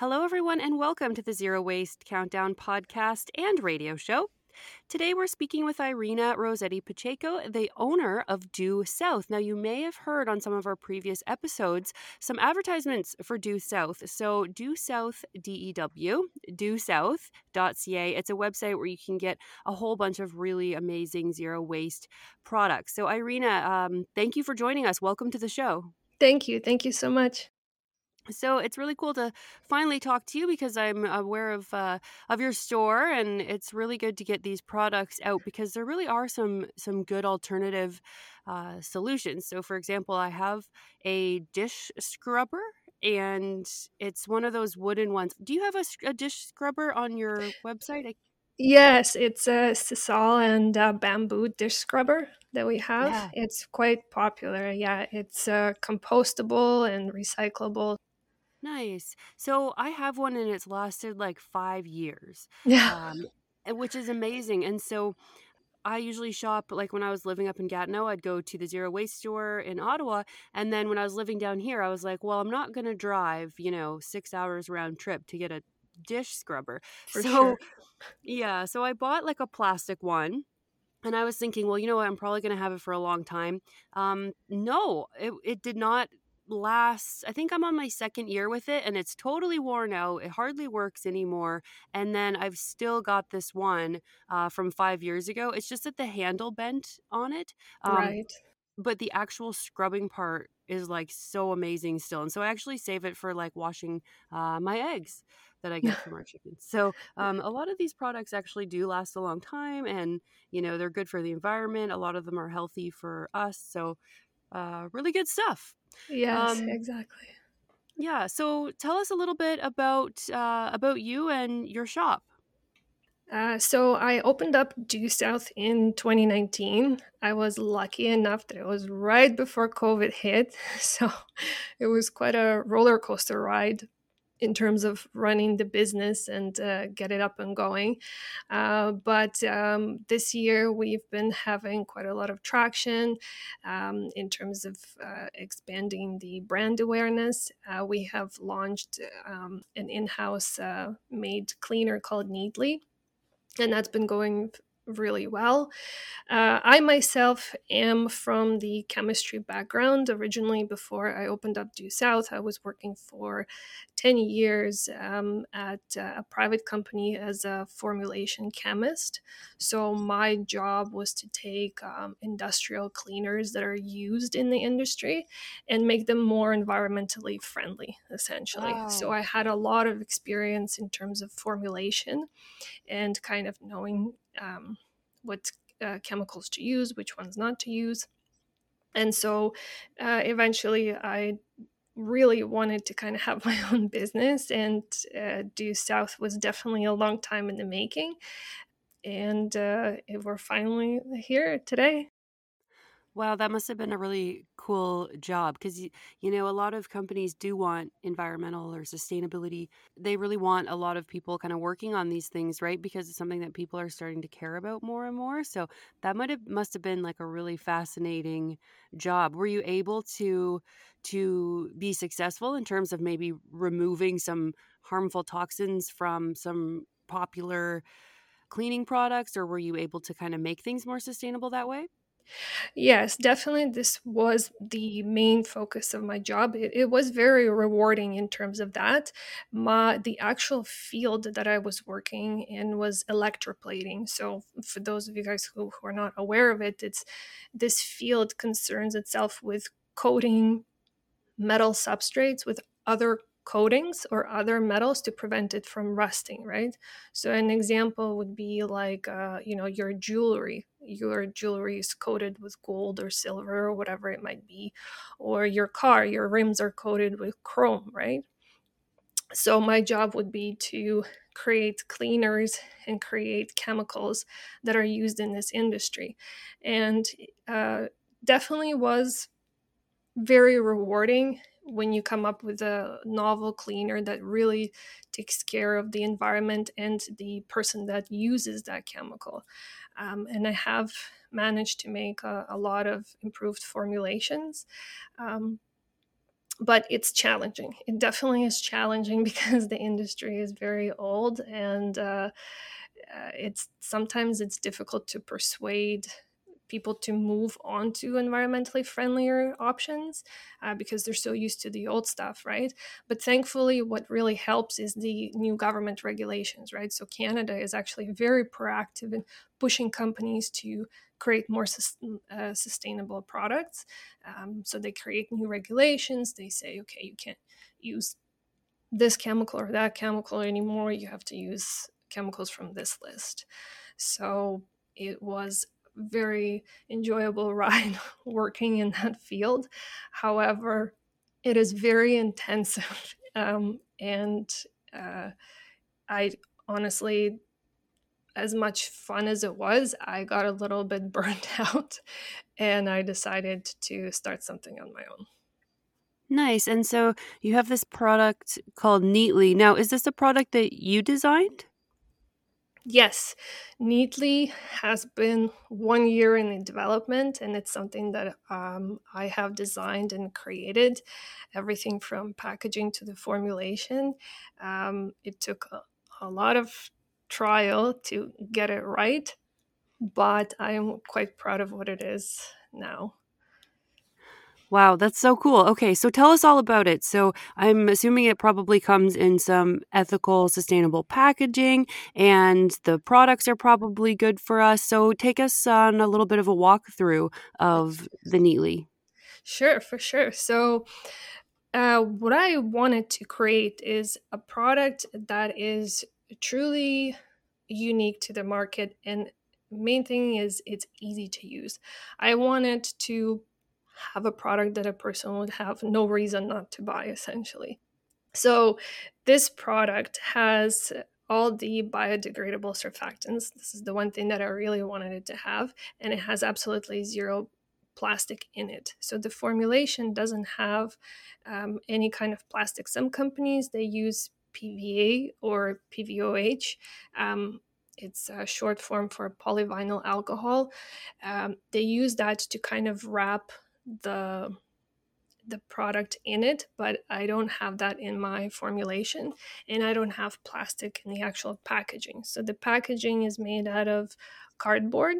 Hello, everyone, and welcome to the Zero Waste Countdown podcast and radio show. Today, we're speaking with Iryna Rosetti Pacheco, the owner of Dew South. Now, you may have heard on some of our previous episodes some advertisements for Dew South. So, Dew South, D E W, dewsouth.ca. It's a website where you can get a whole bunch of really amazing zero waste products. So, Iryna, um, thank you for joining us. Welcome to the show. Thank you. Thank you so much. So it's really cool to finally talk to you because I'm aware of uh, of your store, and it's really good to get these products out because there really are some some good alternative uh, solutions. So, for example, I have a dish scrubber, and it's one of those wooden ones. Do you have a, a dish scrubber on your website? I- Yes, it's a sisal and uh, bamboo dish scrubber that we have. Yeah. It's quite popular. Yeah, it's uh, compostable and recyclable. Nice. So I have one, and it's lasted like five years. Yeah. um, which is amazing. And so I usually shop like when I was living up in Gatineau, I'd go to the zero waste store in Ottawa. And then when I was living down here, I was like, well, I'm not going to drive, you know, six hours round trip to get a dish scrubber. For so, sure. yeah, so I bought like a plastic one. And I was thinking, well, you know what? I'm probably going to have it for a long time. Um, no, it, it did not last. I think I'm on my second year with it and it's totally worn out. It hardly works anymore. And then I've still got this one uh, from five years ago. It's just that the handle bent on it. Um, right. But the actual scrubbing part is like so amazing still. And so I actually save it for like washing uh, my eggs that I get from our chickens. So um, a lot of these products actually do last a long time and, you know, they're good for the environment. A lot of them are healthy for us. So uh, really good stuff. Yes, Um, exactly. Yeah. So tell us a little bit about uh, about you and your shop. Uh, so I opened up Dew South in 2019. I was lucky enough that it was right before COVID hit. So it was quite a roller coaster ride in terms of running the business and uh, get it up and going. Uh, but um, this year we've been having quite a lot of traction um, in terms of uh, expanding the brand awareness. Uh, we have launched um, an in house uh, made cleaner called Neatly and that's been going really well. Uh, I myself am from the chemistry background. Originally, before I opened up Dew South, I was working for 10 years um, at uh, a private company as a formulation chemist. So, my job was to take um, industrial cleaners that are used in the industry and make them more environmentally friendly, essentially. So, I had a lot of experience in terms of formulation and kind of knowing um, what uh, chemicals to use, which ones not to use. And so uh, eventually I really wanted to kind of have my own business, and uh, Dew South was definitely a long time in the making. And uh, we're finally here today. Wow, that must have been a really cool job because you, know a lot of companies do want environmental or sustainability. They really want a lot of people kind of working on these things, right? Because it's something that people are starting to care about more and more. So that might have must have been like a really fascinating job. Were you able to to be successful in terms of maybe removing some harmful toxins from some popular cleaning products or were you able to kind of make things more sustainable that way? Yes, definitely. This was the main focus of my job. It, it was very rewarding in terms of that. My the actual field that I was working in was electroplating. So, for those of you guys who, who are not aware of it, it's this field concerns itself with coating metal substrates with other coatings or other metals to prevent it from rusting right? So an example would be like uh, you know your jewelry. Your jewelry is coated with gold or silver or whatever it might be. Or your car your rims are coated with chrome right? So my job would be to create cleaners and create chemicals that are used in this industry. And uh, definitely was very rewarding when you come up with a novel cleaner that really takes care of the environment and the person that uses that chemical. Um, and I have managed to make a, a lot of improved formulations. Um, but it's challenging. It definitely is challenging because the industry is very old and uh, uh, it's sometimes it's difficult to persuade people to move on to environmentally friendlier options uh, because they're so used to the old stuff, right? But thankfully, what really helps is the new government regulations, right? So Canada is actually very proactive in pushing companies to create more sus- uh, sustainable products. Um, so they create new regulations. They say, okay, you can't use this chemical or that chemical anymore. You have to use chemicals from this list. So it was very enjoyable ride working in that field. However, it is very intensive. Um, and uh, I honestly, as much fun as it was, I got a little bit burnt out and I decided to start something on my own. Nice. And so you have this product called Neatly. Now, is this a product that you designed? Yes, Neatly has been one year in development, and it's something that um, I have designed and created. Everything from packaging to the formulation. Um, it took a, a lot of trial to get it right, but I am quite proud of what it is now. Wow, that's so cool. Okay, so tell us all about it. So I'm assuming it probably comes in some ethical, sustainable packaging, and the products are probably good for us. So take us on a little bit of a walkthrough of the Neatly. Sure, for sure. So, uh, what I wanted to create is a product that is truly unique to the market and main thing is it's easy to use. I wanted to have a product that a person would have no reason not to buy, essentially. So, this product has all the biodegradable surfactants. This is the one thing that I really wanted it to have, and it has absolutely zero plastic in it. So the formulation doesn't have um, any kind of plastic. Some companies they use PVA or PVOH. Um, it's a short form for polyvinyl alcohol. Um, they use that to kind of wrap the the product in it, but I don't have that in my formulation and I don't have plastic in the actual packaging. So the packaging is made out of cardboard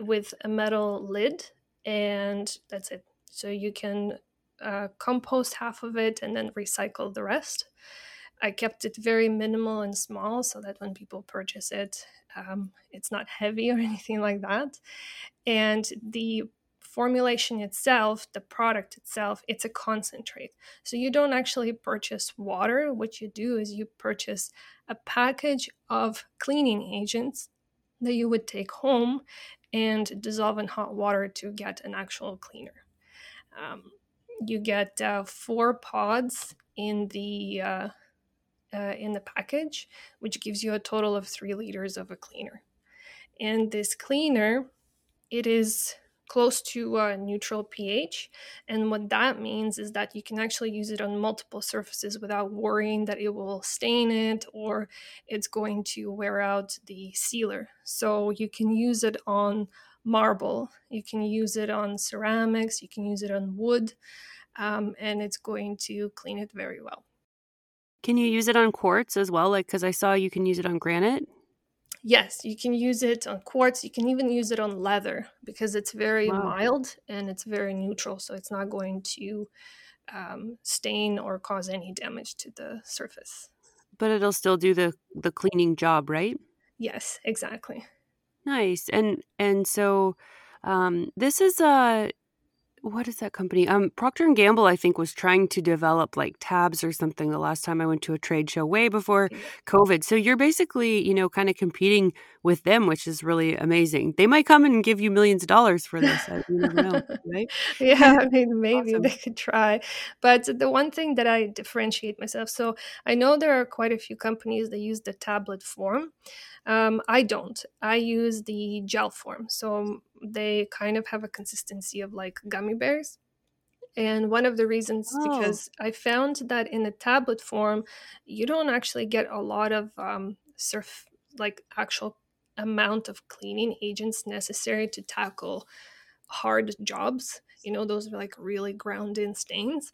with a metal lid and that's it. So you can uh, compost half of it and then recycle the rest. I kept it very minimal and small so that when people purchase it, um, it's not heavy or anything like that. And the formulation itself, the product itself, it's a concentrate. So you don't actually purchase water. What you do is you purchase a package of cleaning agents that you would take home and dissolve in hot water to get an actual cleaner. Um, you get uh, four pods in the uh, uh, in the package, which gives you a total of three liters of a cleaner. And this cleaner, it is close to a neutral pH. And what that means is that you can actually use it on multiple surfaces without worrying that it will stain it or it's going to wear out the sealer. So you can use it on marble, you can use it on ceramics, you can use it on wood, um, and it's going to clean it very well. Can you use it on quartz as well? Like, because I saw you can use it on granite yes, you can use it on quartz. You can even use it on leather because it's very wow. mild and it's very neutral. So it's not going to um, stain or cause any damage to the surface. But it'll still do the the cleaning job, right? Yes, exactly. Nice. And and so um, this is a what is that company? Um, Procter and Gamble, I think, was trying to develop like tabs or something. The last time I went to a trade show, way before COVID. So you're basically, you know, kind of competing with them, which is really amazing. They might come and give you millions of dollars for this. I, you never know, right? yeah, I mean, maybe Awesome. they could try. But the one thing that I differentiate myself, so I know there are quite a few companies that use the tablet form. Um, I don't. I use the gel form. So they kind of have a consistency of like gummy bears. And one of the reasons Oh, because I found that in the tablet form, you don't actually get a lot of um, surf like actual amount of cleaning agents necessary to tackle hard jobs. You know, those are like really ground in stains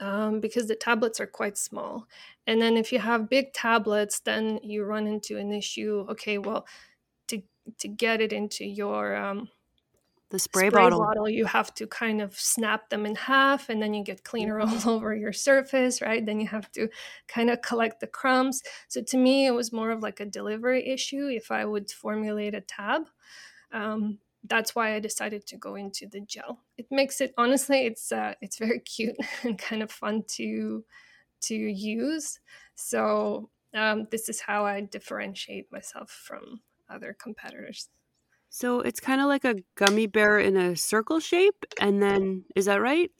um, because the tablets are quite small. And then if you have big tablets, then you run into an issue. Okay, well, to to get it into your um, the spray spray bottle. bottle, you have to kind of snap them in half, and then you get cleaner all over your surface, right? Then you have to kind of collect the crumbs. So to me, it was more of like a delivery issue if I would formulate a tab. Um, that's why I decided to go into the gel. It makes it honestly, it's uh, it's very cute and kind of fun to to use. So um, this is how I differentiate myself from other competitors. So it's kind of like a gummy bear in a circle shape, and then is that right?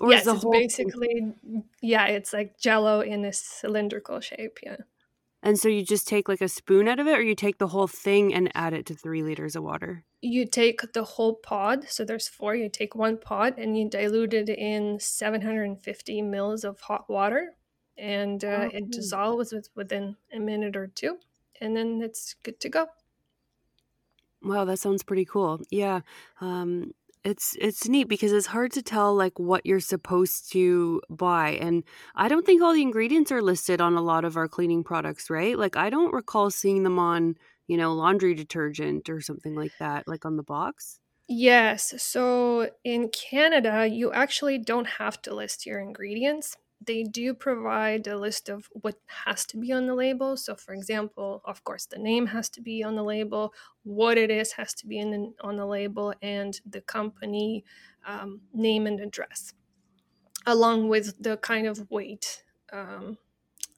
Or is Yes, it's thing? basically yeah, it's like jello in a cylindrical shape. Yeah. And so you just take like a spoon out of it, or you take the whole thing and add it to three liters of water. You take the whole pod, so there's four. You take one pod and you dilute it in 750 mils of hot water, and uh, it dissolves within a minute or two, and then it's good to go. Wow, that sounds pretty cool. Yeah. Um it's it's neat because it's hard to tell like what you're supposed to buy and I don't think all the ingredients are listed on a lot of our cleaning products, right? Like I don't recall seeing them on, you know, laundry detergent or something like that like on the box. Yes. So in Canada, you actually don't have to list your ingredients. They do provide a list of what has to be on the label. So, for example, of course, the name has to be on the label, what it is has to be in the, on the label, and the company um, name and address, along with the kind of weight um,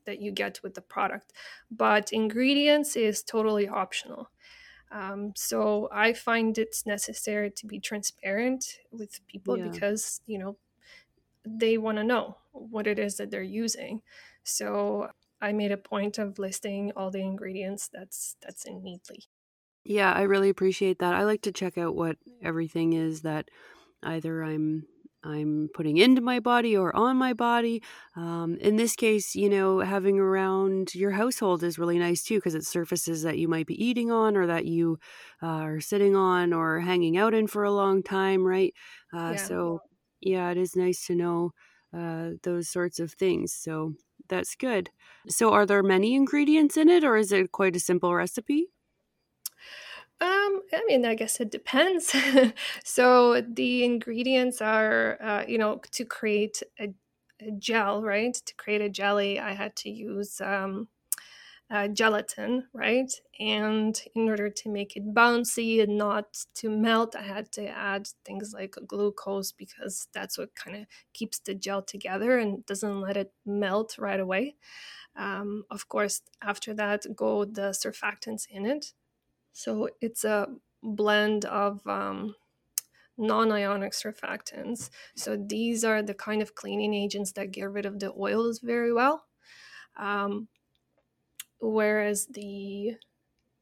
that you get with the product. But ingredients is totally optional. Um, so I find it's necessary to be transparent with people Yeah. because you know they want to know what it is that they're using. So I made a point of listing all the ingredients that's that's in neatly. Yeah, I really appreciate that. I like to check out what everything is that either I'm I'm putting into my body or on my body. Um, in this case, you know, having around your household is really nice too because it's surfaces that you might be eating on or that you uh, are sitting on or hanging out in for a long time, right? Uh, Yeah. so, yeah, it is nice to know uh, those sorts of things. So that's good. So, are there many ingredients in it, or is it quite a simple recipe? Um, I mean, I guess it depends. so the ingredients are, uh, you know, to create a, a gel, right? To create a jelly, I had to use um, uh, gelatin, right? And in order to make it bouncy and not to melt, I had to add things like glucose because that's what kind of keeps the gel together and doesn't let it melt right away. Um, of course, after that, go the surfactants in it. So it's a blend of um, non ionic surfactants. So these are the kind of cleaning agents that get rid of the oils very well. Um, whereas the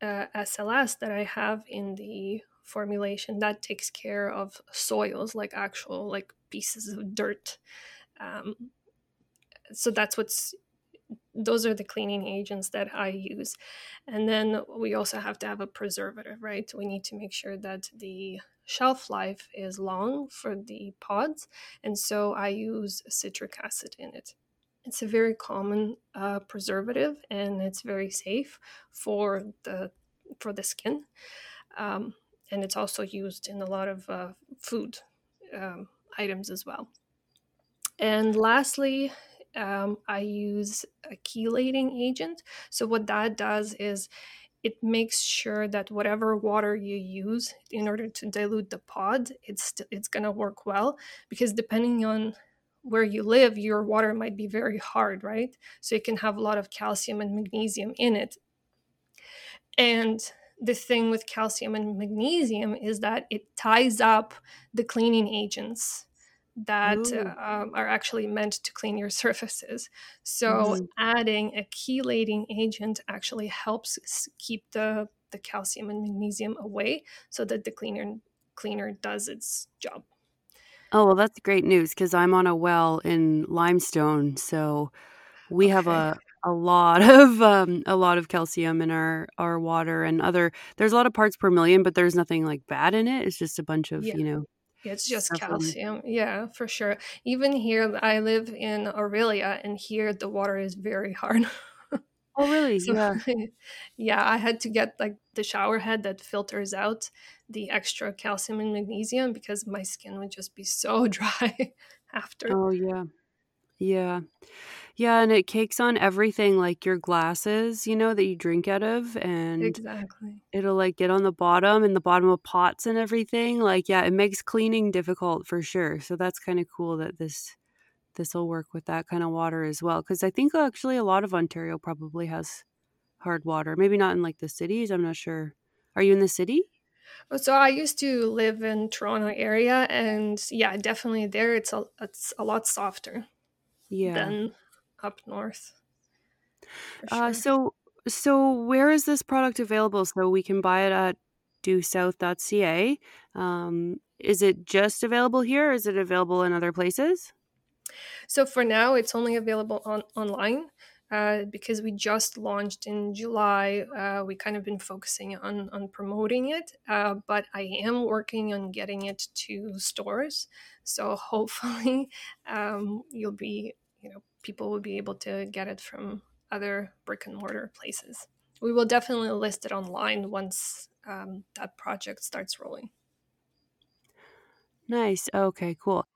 uh, SLS that I have in the formulation that takes care of soils like actual like pieces of dirt um, so that's what's those are the cleaning agents that I use. And then we also have to have a preservative, right? We need to make sure that the shelf life is long for the pods. And so I use citric acid in it. It's a very common uh, preservative and it's very safe for the for the skin. Um, and it's also used in a lot of uh, food um, items as well. And lastly, um, I use a chelating agent. So what that does is it makes sure that whatever water you use in order to dilute the pod, it's it's gonna work well because depending on where you live, your water might be very hard, right? So it can have a lot of calcium and magnesium in it. And the thing with calcium and magnesium is that it ties up the cleaning agents that um, are actually meant to clean your surfaces. So mm-hmm. adding a chelating agent actually helps keep the the calcium and magnesium away so that the cleaner cleaner does its job. Oh, well that's great news cuz I'm on a well in limestone, so we okay. have a a lot of um, a lot of calcium in our our water and other there's a lot of parts per million but there's nothing like bad in it it's just a bunch of yeah. you know it's just calcium yeah for sure even here i live in Orillia and here the water is very hard oh really so, yeah yeah i had to get like the shower head that filters out the extra calcium and magnesium because my skin would just be so dry after oh yeah yeah yeah, and it cakes on everything like your glasses, you know, that you drink out of and Exactly. it'll like get on the bottom and the bottom of pots and everything. Like yeah, it makes cleaning difficult for sure. So that's kind of cool that this this will work with that kind of water as well cuz I think actually a lot of Ontario probably has hard water. Maybe not in like the cities, I'm not sure. Are you in the city? So I used to live in Toronto area and yeah, definitely there it's a it's a lot softer Yeah. than up north. Uh, so so where is this product available so we can buy it at dewsouth.ca? Um, is it just available here? Is it available in other places? So for now, it's only available on online. Uh, because we just launched in July, uh, we kind of been focusing on on promoting it. Uh, but I am working on getting it to stores, so hopefully um, you'll be you know people will be able to get it from other brick and mortar places. We will definitely list it online once um, that project starts rolling. Nice. Okay, cool.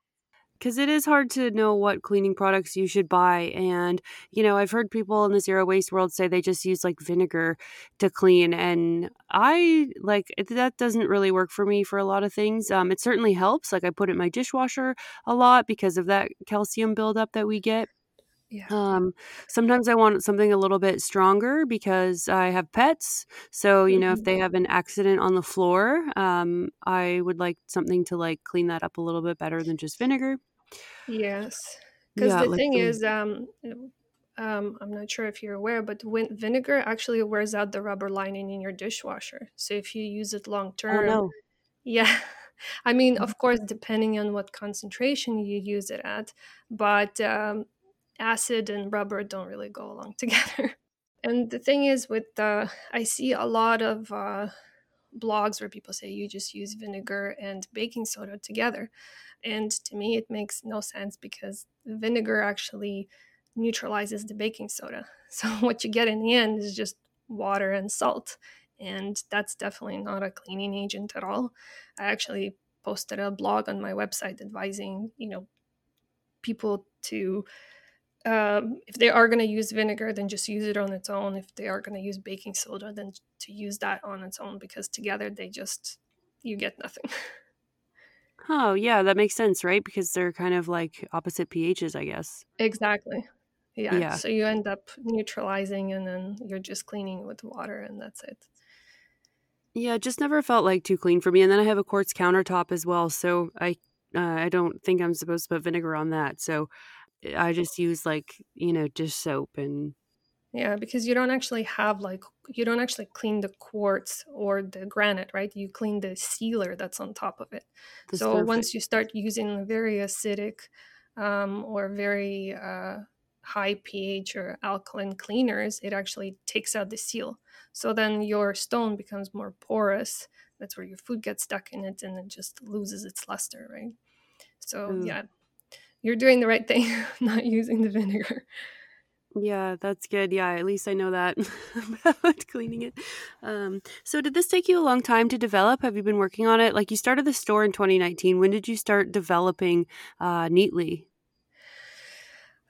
Because it is hard to know what cleaning products you should buy. And, you know, I've heard people in the zero waste world say they just use like vinegar to clean. And I like that doesn't really work for me for a lot of things. Um, it certainly helps. Like I put it in my dishwasher a lot because of that calcium buildup that we get. Yeah. Um, sometimes I want something a little bit stronger because I have pets. So, you know, if they mm-hmm. have an accident on the floor, um, I would like something to like clean that up a little bit better than just vinegar. Yes. Because yeah, the like thing the... is, um, um, I'm not sure if you're aware, but when vinegar actually wears out the rubber lining in your dishwasher. So if you use it long term, oh, no. yeah. I mean, of course, depending on what concentration you use it at, but um, acid and rubber don't really go along together. and the thing is, with the, I see a lot of uh, blogs where people say you just use vinegar and baking soda together. And to me, it makes no sense because vinegar actually neutralizes the baking soda. So what you get in the end is just water and salt. And that's definitely not a cleaning agent at all. I actually posted a blog on my website advising, you know, people to um, if they are going to use vinegar, then just use it on its own. If they are going to use baking soda, then to use that on its own because together they just you get nothing. Oh, yeah, that makes sense, right? Because they're kind of like opposite pHs, I guess. Exactly. Yeah. yeah. So you end up neutralizing and then you're just cleaning with water and that's it. Yeah, it just never felt like too clean for me. And then I have a quartz countertop as well, so I uh, I don't think I'm supposed to put vinegar on that. So I just use like, you know, dish soap and yeah, because you don't actually have like you don't actually clean the quartz or the granite, right? You clean the sealer that's on top of it. The so surface. once you start using very acidic um, or very uh, high pH or alkaline cleaners, it actually takes out the seal. So then your stone becomes more porous. That's where your food gets stuck in it and it just loses its luster, right? So mm. yeah, you're doing the right thing, not using the vinegar. Yeah, that's good. Yeah, at least I know that about cleaning it. Um, so, did this take you a long time to develop? Have you been working on it? Like, you started the store in 2019. When did you start developing uh, Neatly?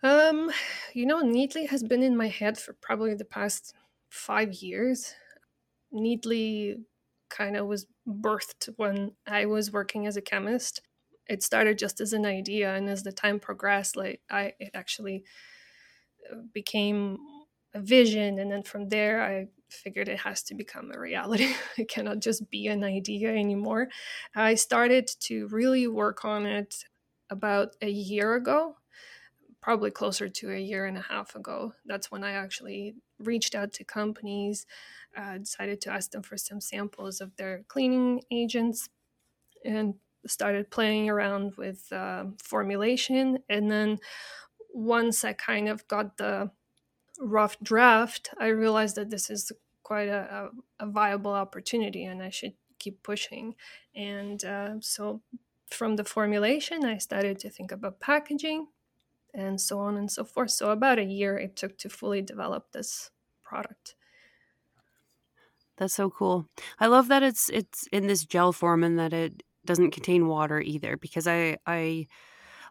Um, you know, Neatly has been in my head for probably the past five years. neatly kind of was birthed when I was working as a chemist. It started just as an idea, and as the time progressed, like I, it actually became a vision, and then from there, I figured it has to become a reality. it cannot just be an idea anymore. I started to really work on it about a year ago, probably closer to a year and a half ago. That's when I actually reached out to companies, uh, decided to ask them for some samples of their cleaning agents, and started playing around with uh, formulation. And then once I kind of got the rough draft, I realized that this is quite a, a, a viable opportunity and I should keep pushing. And uh, so from the formulation, I started to think about packaging and so on and so forth. So about a year it took to fully develop this product. That's so cool. I love that it's it's in this gel form and that it doesn't contain water either because I I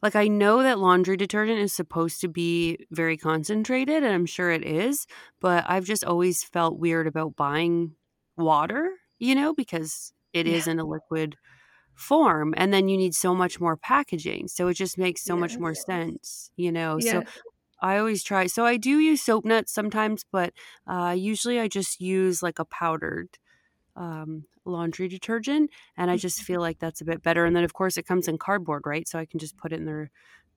like I know that laundry detergent is supposed to be very concentrated and I'm sure it is, but I've just always felt weird about buying water, you know, because it yeah. is in a liquid form and then you need so much more packaging. So it just makes so yeah. much more sense, you know. Yeah. So I always try. So I do use soap nuts sometimes, but uh, usually I just use like a powdered um, laundry detergent, and I just mm-hmm. feel like that's a bit better. And then of course it comes in cardboard, right? So I can just put it in the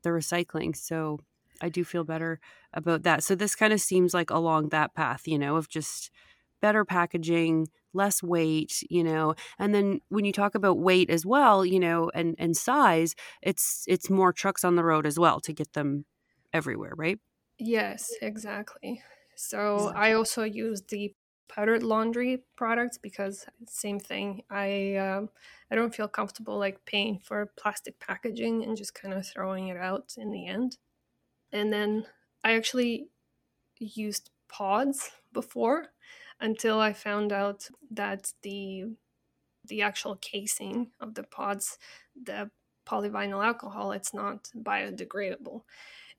the recycling. So I do feel better about that. So this kind of seems like along that path, you know, of just better packaging, less weight, you know. And then when you talk about weight as well, you know, and and size, it's it's more trucks on the road as well to get them everywhere, right? Yes, exactly. So I also use the powdered laundry products because same thing. I um, I don't feel comfortable like paying for plastic packaging and just kind of throwing it out in the end. And then I actually used pods before until I found out that the the actual casing of the pods, the polyvinyl alcohol, it's not biodegradable.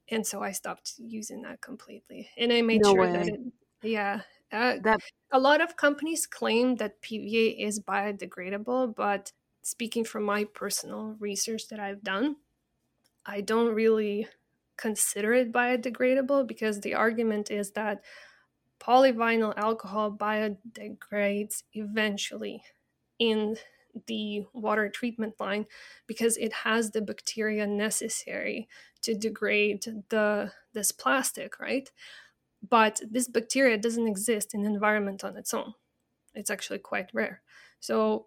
And so I stopped using that completely. And I made no sure way. that it yeah, uh, that a lot of companies claim that PVA is biodegradable, but speaking from my personal research that I've done, I don't really consider it biodegradable because the argument is that polyvinyl alcohol biodegrades eventually in the water treatment line because it has the bacteria necessary to degrade the this plastic right but this bacteria doesn't exist in the environment on its own. It's actually quite rare. So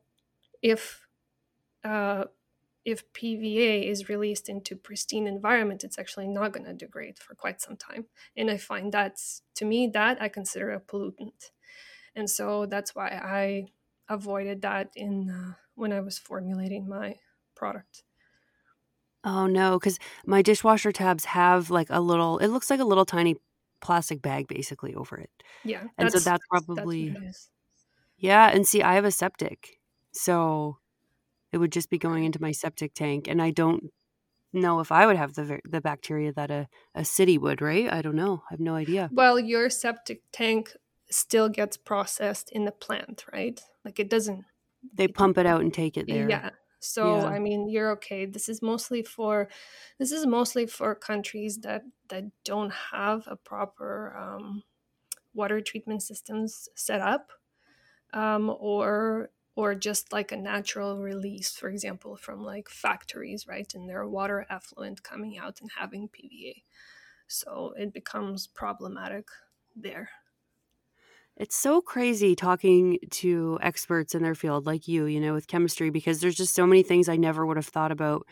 if uh, if PVA is released into pristine environment, it's actually not going to degrade for quite some time. And I find that to me that I consider a pollutant, and so that's why I avoided that in uh, when I was formulating my product. Oh no, because my dishwasher tabs have like a little. It looks like a little tiny plastic bag basically over it. Yeah. And so that's probably that's Yeah, and see I have a septic. So it would just be going into my septic tank and I don't know if I would have the the bacteria that a, a city would, right? I don't know. I have no idea. Well, your septic tank still gets processed in the plant, right? Like it doesn't they pump it out and take it there. Yeah. So yeah. I mean, you're okay. This is mostly for this is mostly for countries that that don't have a proper um, water treatment systems set up, um, or or just like a natural release, for example, from like factories, right, and their water effluent coming out and having PVA. So it becomes problematic there. It's so crazy talking to experts in their field like you, you know, with chemistry, because there's just so many things I never would have thought about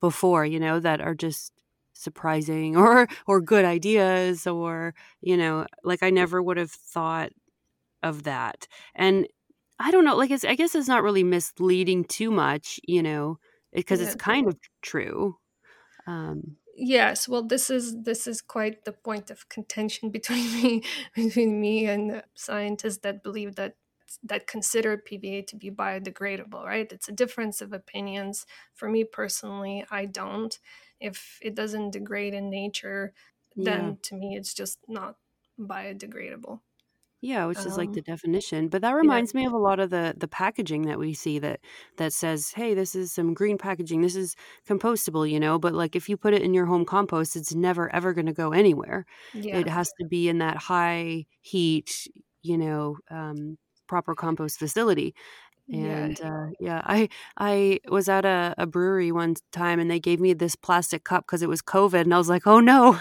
before, you know, that are just surprising or or good ideas or, you know, like I never would have thought of that. And I don't know, like it's I guess it's not really misleading too much, you know, because yeah. it's kind of true. Um yes well this is this is quite the point of contention between me between me and scientists that believe that that consider PVA to be biodegradable, right? It's a difference of opinions. For me personally, I don't. If it doesn't degrade in nature, then yeah. to me it's just not biodegradable. Yeah, which is like Um, the definition. But that yeah, reminds me of a lot of the the packaging that we see that that says, "Hey, this is some green packaging. This is compostable," you know, but like if you put it in your home compost, it's never ever going to go anywhere. yeah, It has to be in that high heat, you know, um, proper compost facility. yeah, And uh, yeah, I I was at a, a brewery one time and they gave me this plastic cup because it was COVID, and I was like, oh no,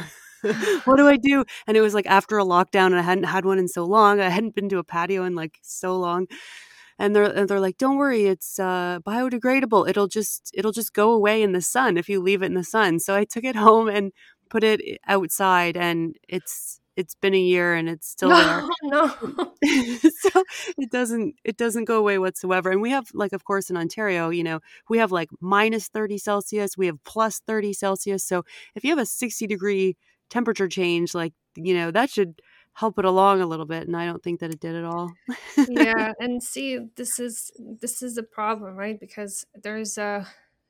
what do I do? And it was like after a lockdown, and I hadn't had one in so long. I hadn't been to a patio in like so long, and they're and they're like, don't worry, it's uh, biodegradable. It'll just it'll just go away in the sun if you leave it in the sun. So I took it home and put it outside, and it's it's been a year and it's still there. no, no. so it doesn't it doesn't go away whatsoever and we have like of course in ontario you know we have like minus 30 celsius we have plus 30 celsius so if you have a 60 degree temperature change like you know that should help it along a little bit and i don't think that it did at all. Yeah and see this is this is the problem right because there's a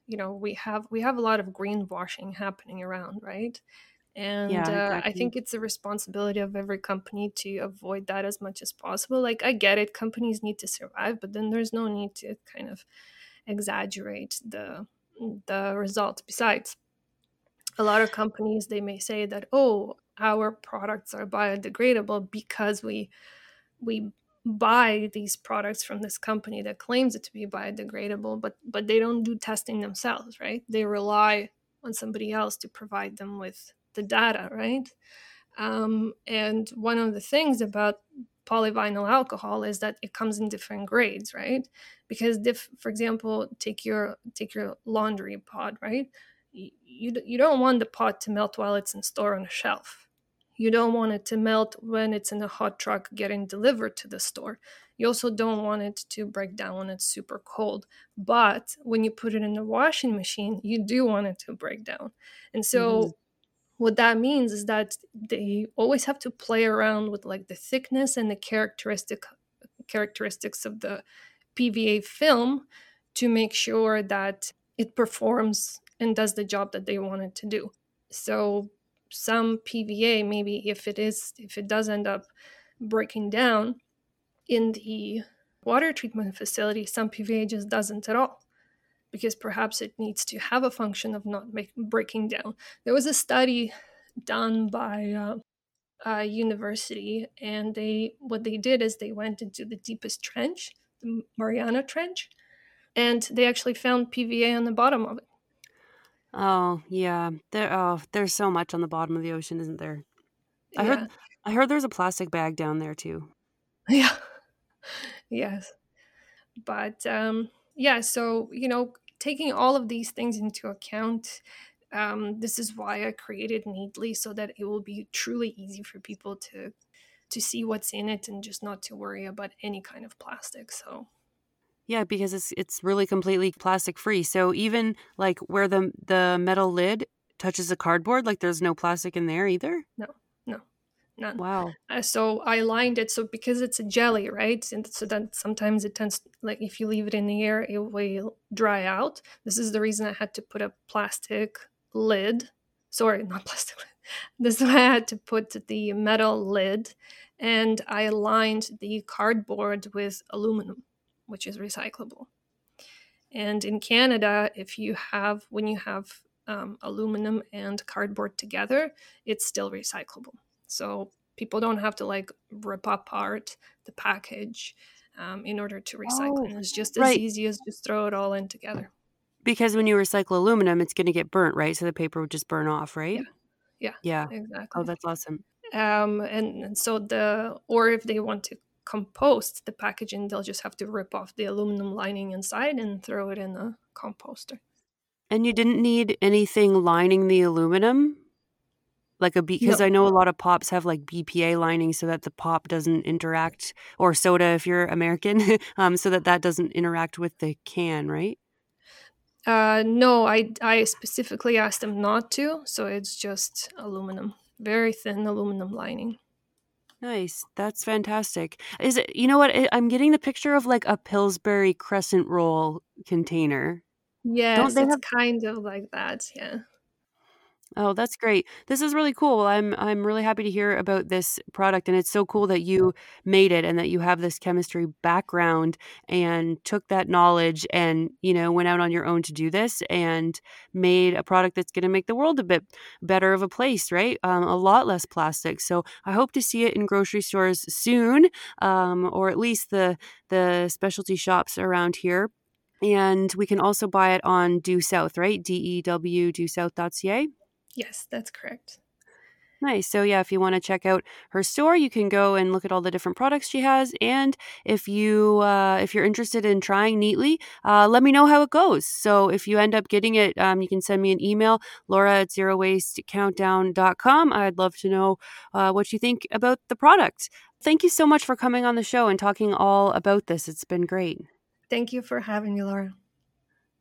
you know we have we have a lot of greenwashing happening around right? And yeah uh, i think it's a responsibility of every company to avoid that as much as possible like i get it companies need to survive but then there's no need to kind of exaggerate the the results besides a lot of companies they may say that oh our products are biodegradable because we we buy these products from this company that claims it to be biodegradable but but they don't do testing themselves right? They rely on somebody else to provide them with the data right? Um, and one of the things about polyvinyl alcohol is that it comes in different grades right? Because if for example take your take your laundry pod right you, you, don't want the pot to melt while it's in store on a shelf you don't want it to melt when it's in a hot truck getting delivered to the store. You also don't want it to break down when it's super cold. But when you put it in the washing machine, you do want it to break down. And so Mhm. what that means is that they always have to play around with like the thickness and the characteristic characteristics of the PVA film to make sure that it performs and does the job that they want it to do. So some PVA, maybe if it is, if it does end up breaking down in the water treatment facility, some PVA just doesn't at all because perhaps it needs to have a function of not make, breaking down. There was a study done by uh, a university, and they what they did is they went into the deepest trench, the Mariana Trench, and they actually found PVA on the bottom of it. Oh yeah there oh there's so much on the bottom of the ocean isn't there i Yeah, heard i heard there's a plastic bag down there too yeah, yes. But um, yeah, so you know, taking all of these things into account, um, this is why I created Neatly so that it will be truly easy for people to to see what's in it and just not to worry about any kind of plastic. So Yeah, because it's it's really completely plastic free. So even like where the the metal lid touches the cardboard, like there's no plastic in there either. no, no, none. Wow. Uh, so I lined it so because it's a jelly, right? And so that sometimes it tends like if you leave it in the air, it will dry out. This is the reason I had to put a plastic lid. Sorry, not plastic lid. This is why I had to put the metal lid, and I lined the cardboard with aluminum, which is recyclable. And in Canada, if you have when you have um, aluminum and cardboard together, it's still recyclable. So people don't have to like rip apart the package um, in order to recycle. Oh, And it's just as right. easy as just throw it all in together. Because when you recycle aluminum, it's going to get burnt, right? So the paper would just burn off, right? Yeah. Yeah. Exactly. Oh, that's awesome. um, and, and so the or if they want to compost the packaging, they'll just have to rip off the aluminum lining inside and throw it in a composter. And you didn't need anything lining the aluminum? Like a because No. I know a lot of pops have like BPA lining so that the pop doesn't interact or soda if you're American, um so that that doesn't interact with the can, right? Uh, no, I I specifically asked them not to, so it's just aluminum, very thin aluminum lining. Nice. That's fantastic. Is it, you know what? I- I'm getting the picture of like a Pillsbury crescent roll container. Yes, they it's have- kind of like that. Yeah. Oh, that's great. This is really cool. I'm I'm really happy to hear about this product and it's so cool that you made it and that you have this chemistry background and took that knowledge and, you know, went out on your own to do this and made a product that's going to make the world a bit better of a place, right? Um, a lot less plastic. So, I hope to see it in grocery stores soon, um, or at least the the specialty shops around here. And we can also buy it on Dew South, right? D E W dewsouth.ca. Yes, that's correct. Nice. So yeah, if you want to check out her store, you can go and look at all the different products she has. And if you uh, if you're interested in trying Neatly, uh, let me know how it goes. So if you end up getting it, um, you can send me an email, Laura at zero waste zerowastecountdown.com. I'd love to know uh, what you think about the product. Thank you so much for coming on the show and talking all about this. It's been great. Thank you for having me, Laura.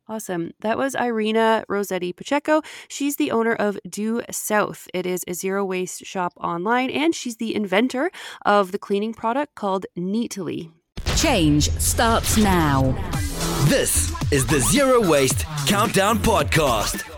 Awesome. That was Iryna Rosetti Pacheco. She's the owner of Dew South. It is a zero waste shop online, and she's the inventor of the cleaning product called Neatly. Change starts now. This is the Zero Waste Countdown Podcast.